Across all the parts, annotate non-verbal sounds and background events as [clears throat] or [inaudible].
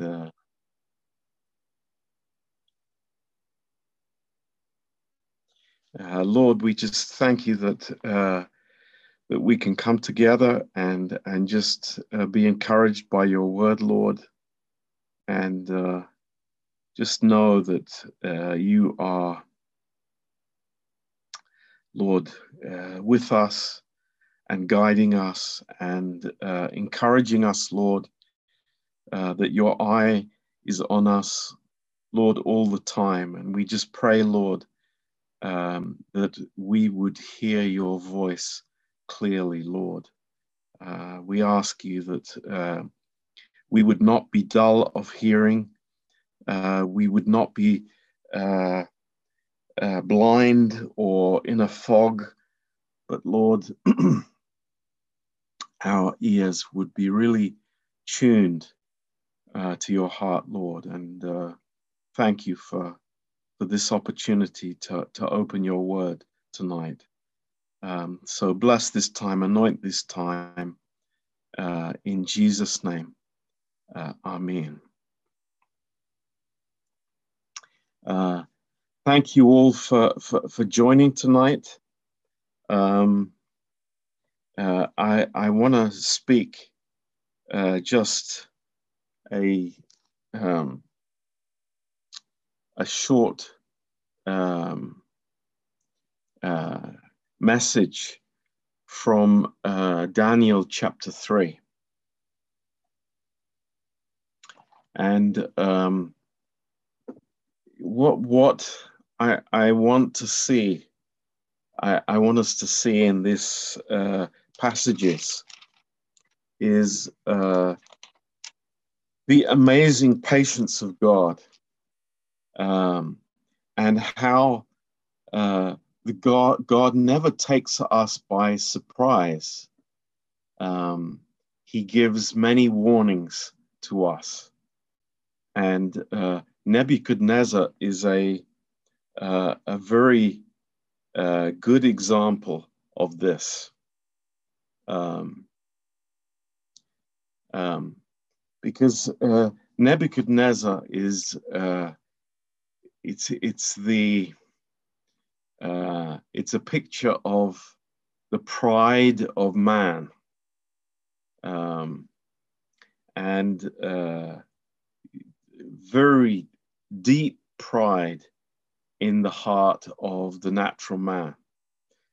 And uh, Lord, we just thank you that uh, that we can come together and and just uh, be encouraged by your word, Lord, and uh, just know that uh, you are, Lord, uh, with us and guiding us and encouraging us, Lord, uh, that your eye is on us, Lord, all the time. And we just pray, Lord, um, that we would hear your voice clearly, Lord. Uh, we ask you that uh, we would not be dull of hearing, uh, we would not be uh, uh, blind or in a fog, but Lord, [clears throat] our ears would be really tuned uh, to your heart, Lord. And thank you for, for this opportunity to, to open your word tonight. Um, so bless this time, anoint this time uh, in Jesus' name. Uh, amen. Uh, thank you all for, for, for joining tonight. Um, uh, I, I want to speak uh, just a, um, a short um, uh, message from uh, Daniel chapter 3. And um, what, what I, I want to see, I, I want us to see in this uh, passages is uh, the amazing patience of God um, and how uh, the God, God never takes us by surprise. Um, he gives many warnings to us. And uh, Nebuchadnezzar is a, uh, a very uh, good example of this. Um, um, because uh, Nebuchadnezzar is uh, it's it's the uh, it's a picture of the pride of man. Um, and uh, very deep pride in the heart of the natural man.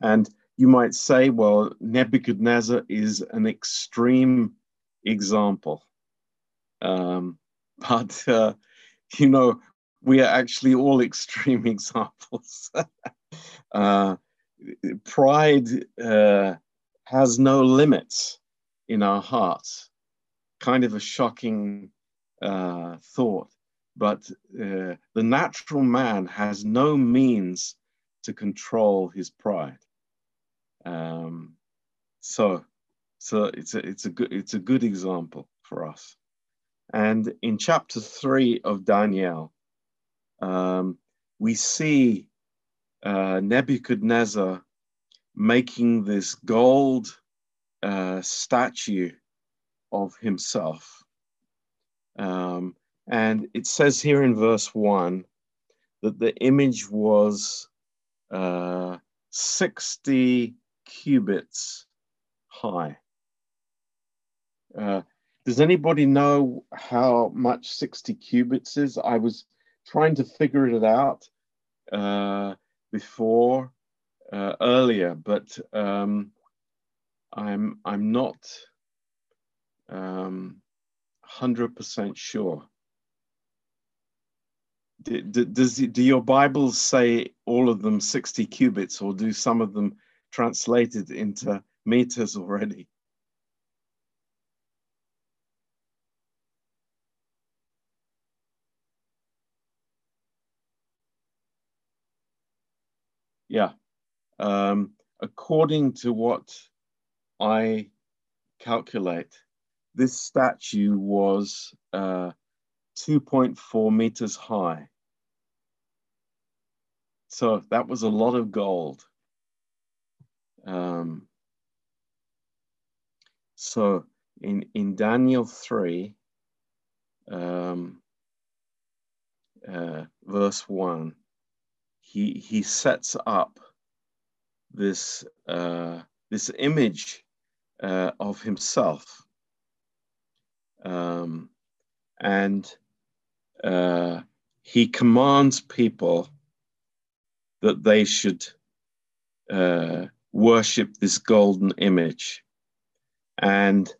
And you might say, well, Nebuchadnezzar is an extreme example. Um, [laughs] but, uh, you know, we are actually all extreme [laughs] examples. [laughs] uh, pride uh, has no limits in our hearts. Kind of a shocking uh, thought, but uh, the natural man has no means to control his pride. Um, so, so it's a it's a good it's a good example for us. And in chapter three of Daniel, um, we see uh, Nebuchadnezzar making this gold uh, statue of himself. Um, and it says here in verse 1 that the image was uh, 60 cubits high. Uh, does anybody know how much 60 cubits is? I was trying to figure it out uh, before uh, earlier, but um, I'm I'm not um, 100% sure. Do, do, does do your Bibles say all of them 60 cubits, or do some of them translated into meters already? Um, according to what I calculate, this statue was uh, 2.4 meters high. So that was a lot of gold. Um, so in, in Daniel 3, um, uh, verse 1, he, he sets up this, uh, this image uh, of himself. Um, and uh, he commands people that they should uh, worship this golden image. And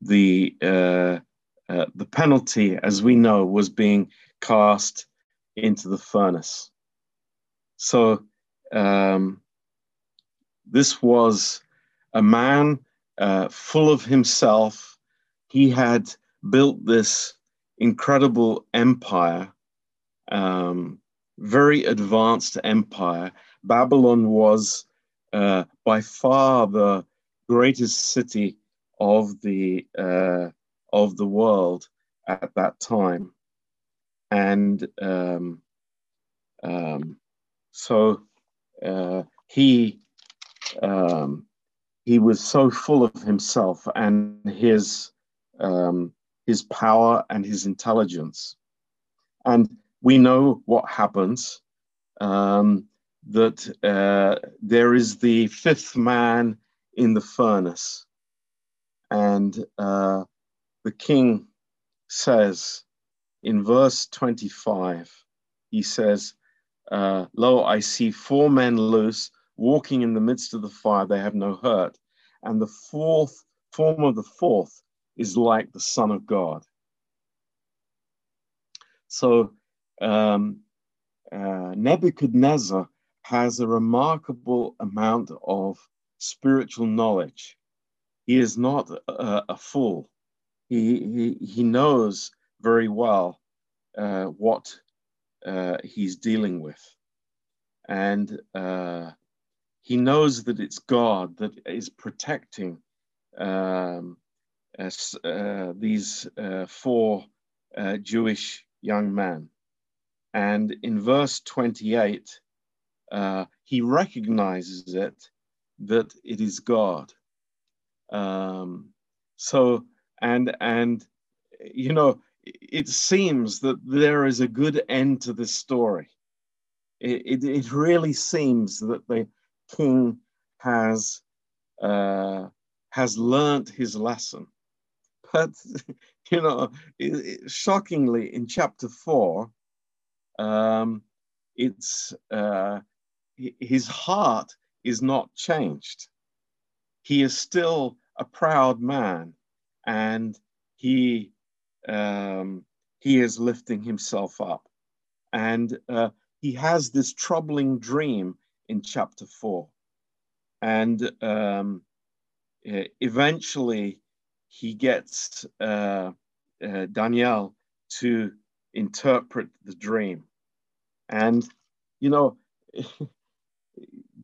the, uh, uh, the penalty, as we know, was being cast into the furnace. So um, this was a man uh, full of himself. He had built this incredible empire, um, very advanced empire. Babylon was uh, by far the greatest city of the uh, of the world at that time, and um, um, so uh, he um, he was so full of himself and his um, his power and his intelligence, and we know what happens. Um, that uh, there is the fifth man in the furnace, and uh, the king says in verse 25, he says, uh, Lo, I see four men loose walking in the midst of the fire, they have no hurt. And the fourth form of the fourth is like the Son of God. So um, uh, Nebuchadnezzar has a remarkable amount of spiritual knowledge. He is not a, a fool. He, he, he knows very well uh, what uh, he's dealing with. And uh, he knows that it's God that is protecting um, uh, these uh, four uh, Jewish young men. And in verse 28, uh, he recognizes it that it is God. Um, so, and, and, you know, it seems that there is a good end to this story. It, it, it really seems that the, king has uh, has learned his lesson. But [laughs] you know, it, it, shockingly, in chapter four, um, it's uh, his heart is not changed. He is still a proud man, and he um, he is lifting himself up, and uh, he has this troubling dream in chapter four. And um, eventually he gets uh, uh, Daniel to interpret the dream. And, you know, [laughs]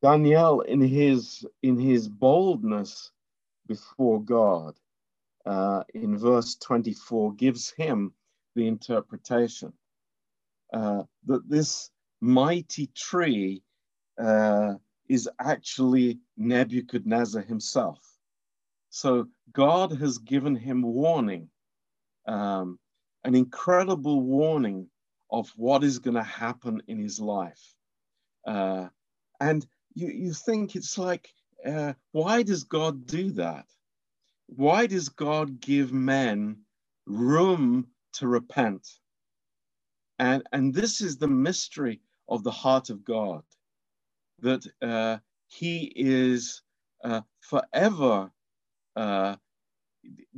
Daniel in his in his boldness before God uh, in verse 24 gives him the interpretation uh, that this mighty tree uh, is actually Nebuchadnezzar himself. So God has given him warning, um, an incredible warning of what is going to happen in his life. Uh, and you, you think it's like, uh, why does God do that? Why does God give men room to repent? And, and this is the mystery of the heart of God that uh, he is uh, forever uh,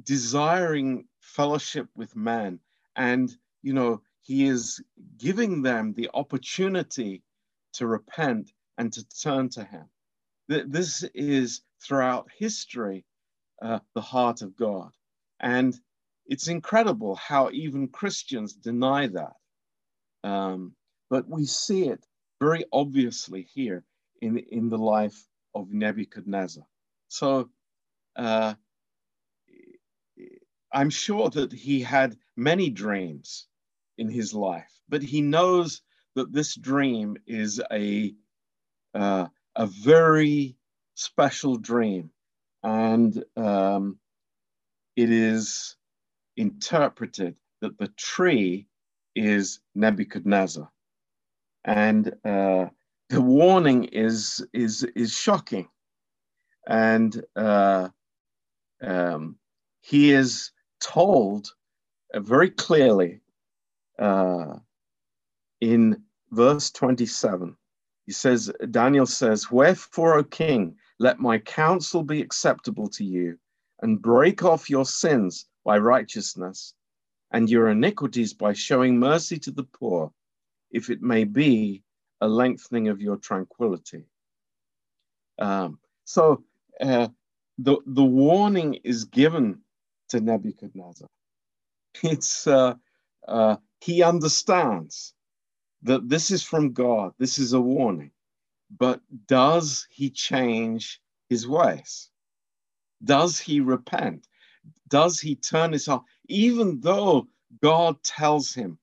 desiring fellowship with man. And, you know, he is giving them the opportunity to repent and to turn to him. This is throughout history uh, the heart of God. And it's incredible how even Christians deny that. Um, but we see it very obviously here in, in the life of Nebuchadnezzar. So uh, I'm sure that he had many dreams in his life, but he knows that this dream is a, uh, a very special dream and um, it is interpreted that the tree is Nebuchadnezzar. And uh, the warning is, is, is shocking. And uh, um, he is told uh, very clearly uh, in verse 27. He says, Daniel says, Wherefore, O king, let my counsel be acceptable to you, and break off your sins by righteousness, and your iniquities by showing mercy to the poor, if it may be a lengthening of your tranquility. Um, so uh, the, the warning is given to Nebuchadnezzar. It's uh, uh, he understands that this is from God. This is a warning. But does he change his ways? Does he repent? Does he turn his heart? Even though God tells him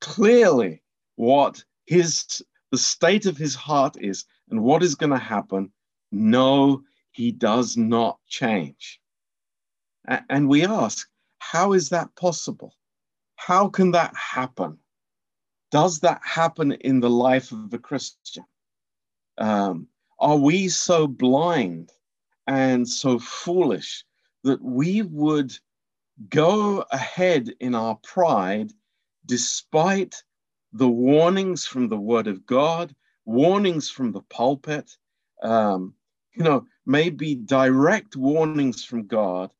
clearly what his the state of his heart is and what is going to happen, no, he does not change. And we ask, how is that possible? How can that happen? Does that happen in the life of a Christian? Um, are we so blind and so foolish that we would go ahead in our pride despite the warnings from the Word of God, warnings from the pulpit, um, you know, maybe direct warnings from God?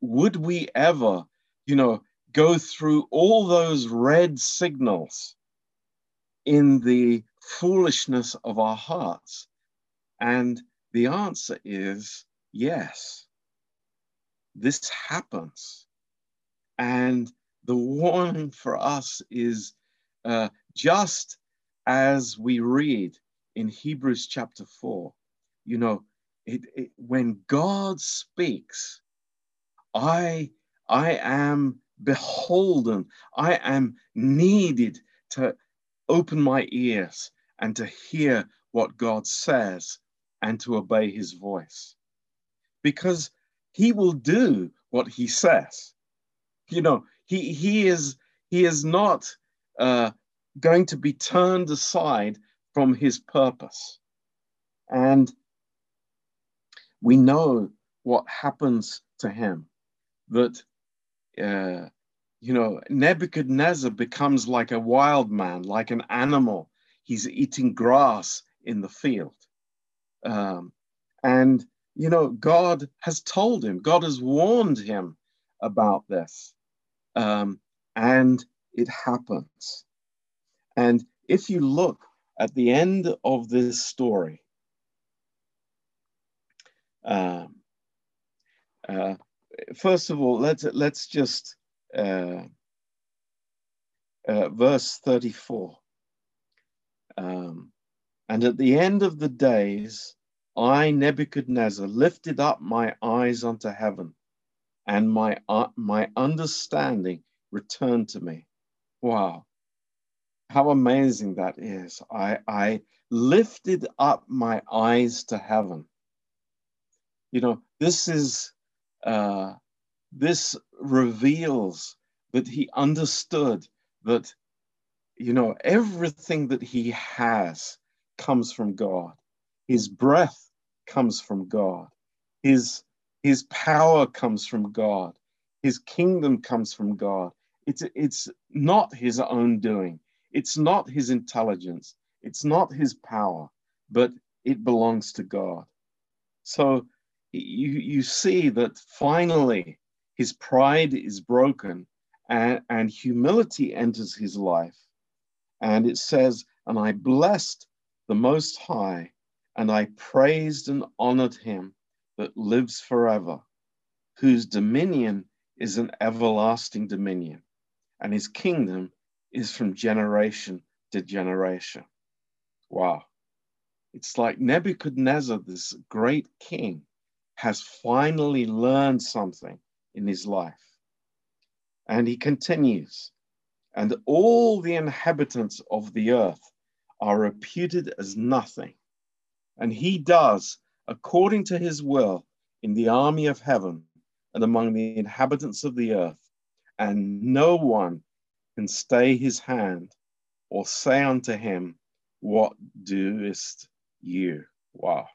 Would we ever, you know, go through all those red signals in the foolishness of our hearts? And the answer is yes. This happens. And the warning for us is uh, just as we read in Hebrews chapter 4, you know, it, it, when God speaks, I, I am beholden, I am needed to open my ears and to hear what God says and to obey his voice. Because he will do what he says. You know, he, he, is, he is not uh, going to be turned aside from his purpose. And we know what happens to him that uh, you know, Nebuchadnezzar becomes like a wild man, like an animal. He's eating grass in the field. Um, and, you know, God has told him, God has warned him about this. Um, and it happens. And if you look at the end of this story, um, uh, first of all, let's let's just uh, uh, verse 34. Um, and at the end of the days, I, Nebuchadnezzar, lifted up my eyes unto heaven, and my, uh, my understanding returned to me. Wow. How amazing that is. I, I lifted up my eyes to heaven. You know, this is, uh, this reveals that he understood that, you know, everything that he has comes from God. His breath comes from God. His, his power comes from God. His kingdom comes from God. It's, it's not his own doing. It's not his intelligence. It's not his power, but it belongs to God. So you, you see that finally his pride is broken and, and humility enters his life. And it says, And I blessed the Most High, and I praised and honored him that lives forever, whose dominion is an everlasting dominion, and his kingdom is from generation to generation. Wow. It's like Nebuchadnezzar, this great king, has finally learned something in his life. And he continues, and all the inhabitants of the earth are reputed as nothing. And he does according to his will in the army of heaven and among the inhabitants of the earth, and no one can stay his hand or say unto him, What doest you? Wow.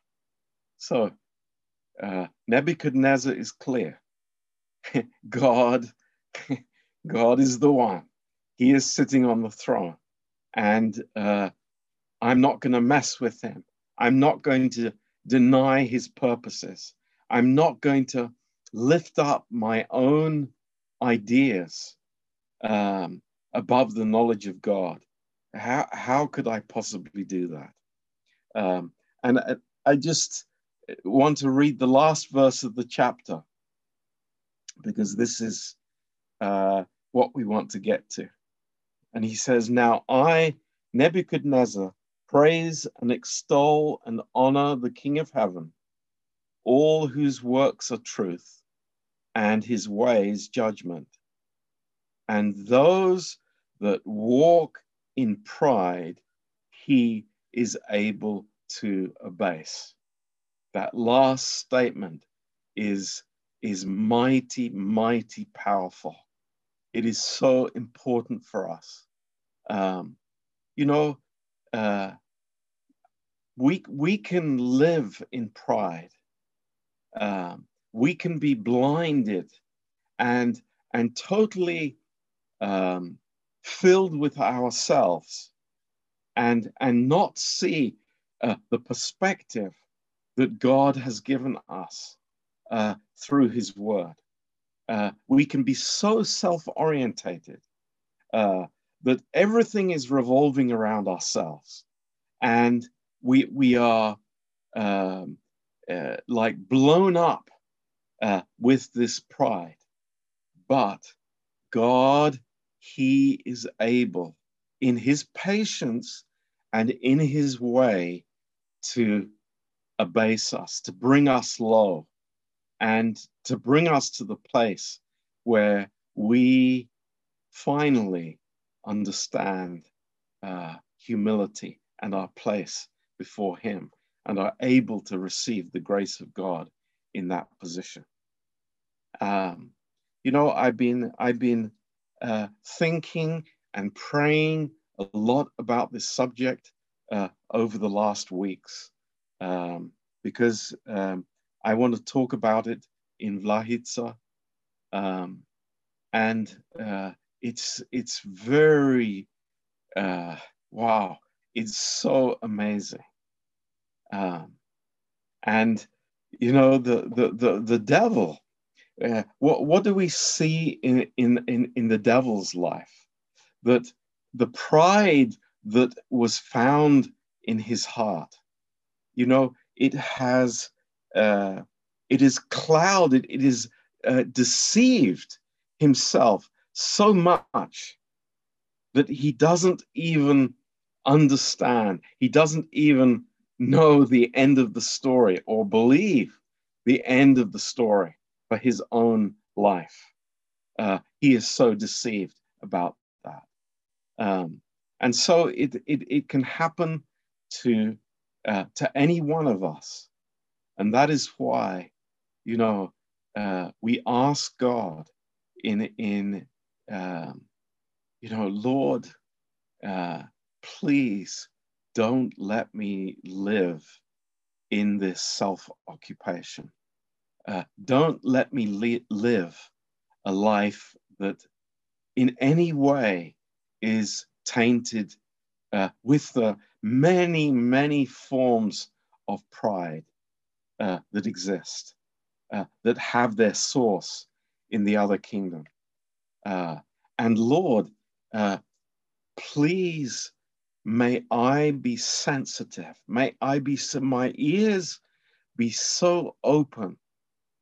So uh, Nebuchadnezzar is clear. [laughs] God, [laughs] God is the one. He is sitting on the throne. And uh, I'm not going to mess with him. I'm not going to deny his purposes. I'm not going to lift up my own ideas um, above the knowledge of God. How, how could I possibly do that? Um, and I, I just want to read the last verse of the chapter because this is uh, what we want to get to. And he says, Now I, Nebuchadnezzar, praise and extol and honor the King of heaven, all whose works are truth and his ways judgment. And those that walk in pride, he is able to abase. That last statement is, is mighty, mighty powerful. It is so important for us. Um, you know, uh, we, we can live in pride. Um, we can be blinded and, and totally um, filled with ourselves and, and not see uh, the perspective that God has given us uh, through His Word. Uh, we can be so self orientated uh, that everything is revolving around ourselves. And we, we are um, uh, like blown up uh, with this pride. But God, He is able in His patience and in His way to abase us, to bring us low, and to bring us to the place where we finally understand uh, humility and our place before Him and are able to receive the grace of God in that position. Um, you know, I've been I've been uh, thinking and praying a lot about this subject uh, over the last weeks. Um, because um, I want to talk about it in Vlahitsa, um, and uh, it's it's very uh, wow, it's so amazing, um, and you know the the the, the devil uh, what, what do we see in, in, in, in the devil's life? That the pride that was found in his heart, you know, it has, uh, it is clouded, it is uh, deceived himself so much that he doesn't even understand, he doesn't even know the end of the story or believe the end of the story for his own life. Uh, he is so deceived about that. Um, and so it, it, it can happen to, uh, to any one of us. And that is why, you know, uh, we ask God in, in um, you know, Lord, uh, please don't let me live in this self occupation. Uh, don't let me li- live a life that in any way is tainted uh, with the many, many forms of pride uh, that exist, uh, that have their source in the other kingdom. Uh, and Lord, uh, please may I be sensitive. May I be so, my ears be so open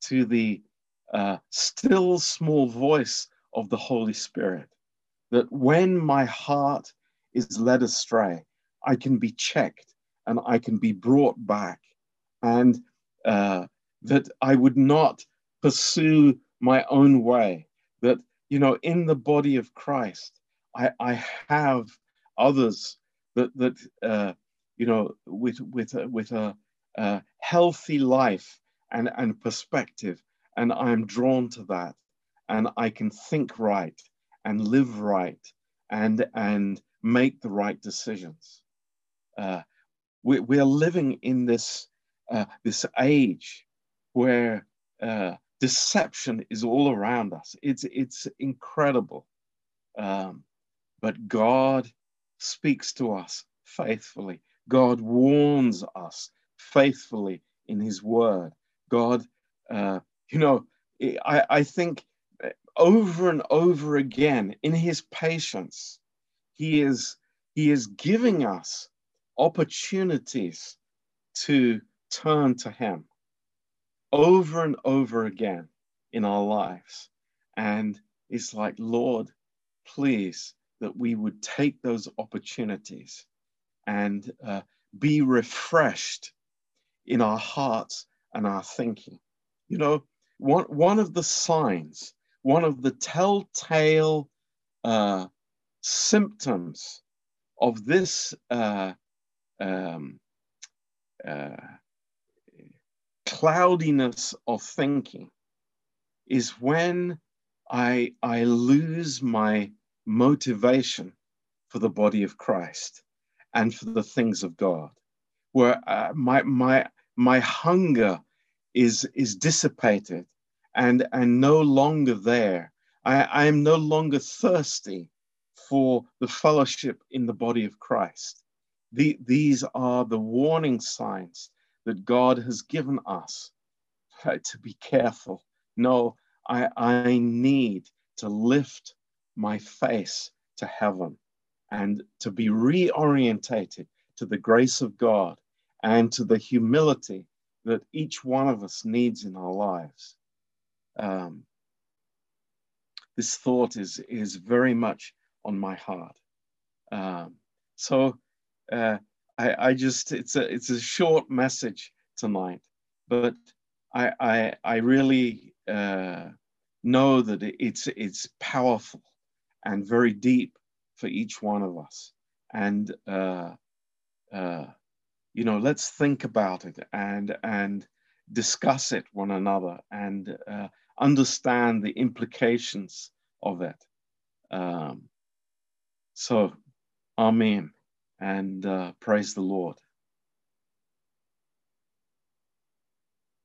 to the uh, still small voice of the Holy Spirit. That when my heart is led astray, I can be checked and I can be brought back, and uh, that I would not pursue my own way. That, you know, in the body of Christ, I, I have others that, that uh, you know, with, with, a, with a, a healthy life and, and perspective. And I'm drawn to that. and I can think right and live right and and make the right decisions. Uh, we, we are living in this uh, this age where uh, deception is all around us. It's it's incredible, um, but God speaks to us faithfully. God warns us faithfully in His Word. God, uh, you know, I, I think over and over again in His patience, He is He is giving us opportunities to turn to Him over and over again in our lives. And it's like, Lord, please, that we would take those opportunities and uh, be refreshed in our hearts and our thinking. You know, one, one of the signs, one of the telltale uh, symptoms of this uh, um, uh, cloudiness of thinking is when I, I lose my motivation for the body of Christ and for the things of God, where uh, my, my, my hunger is, is dissipated and, and no longer there. I, I am no longer thirsty for the fellowship in the body of Christ. The, these are the warning signs that God has given us uh, to be careful. No, I, I need to lift my face to heaven and to be reorientated to the grace of God and to the humility that each one of us needs in our lives. Um, this thought is, is very much on my heart. Um, so uh, I, I just it's a it's a short message tonight, but I I, I really uh, know that it's it's powerful and very deep for each one of us, and uh, uh, you know let's think about it and and discuss it one another and uh, understand the implications of it. Um, so, Amen and uh, praise the Lord.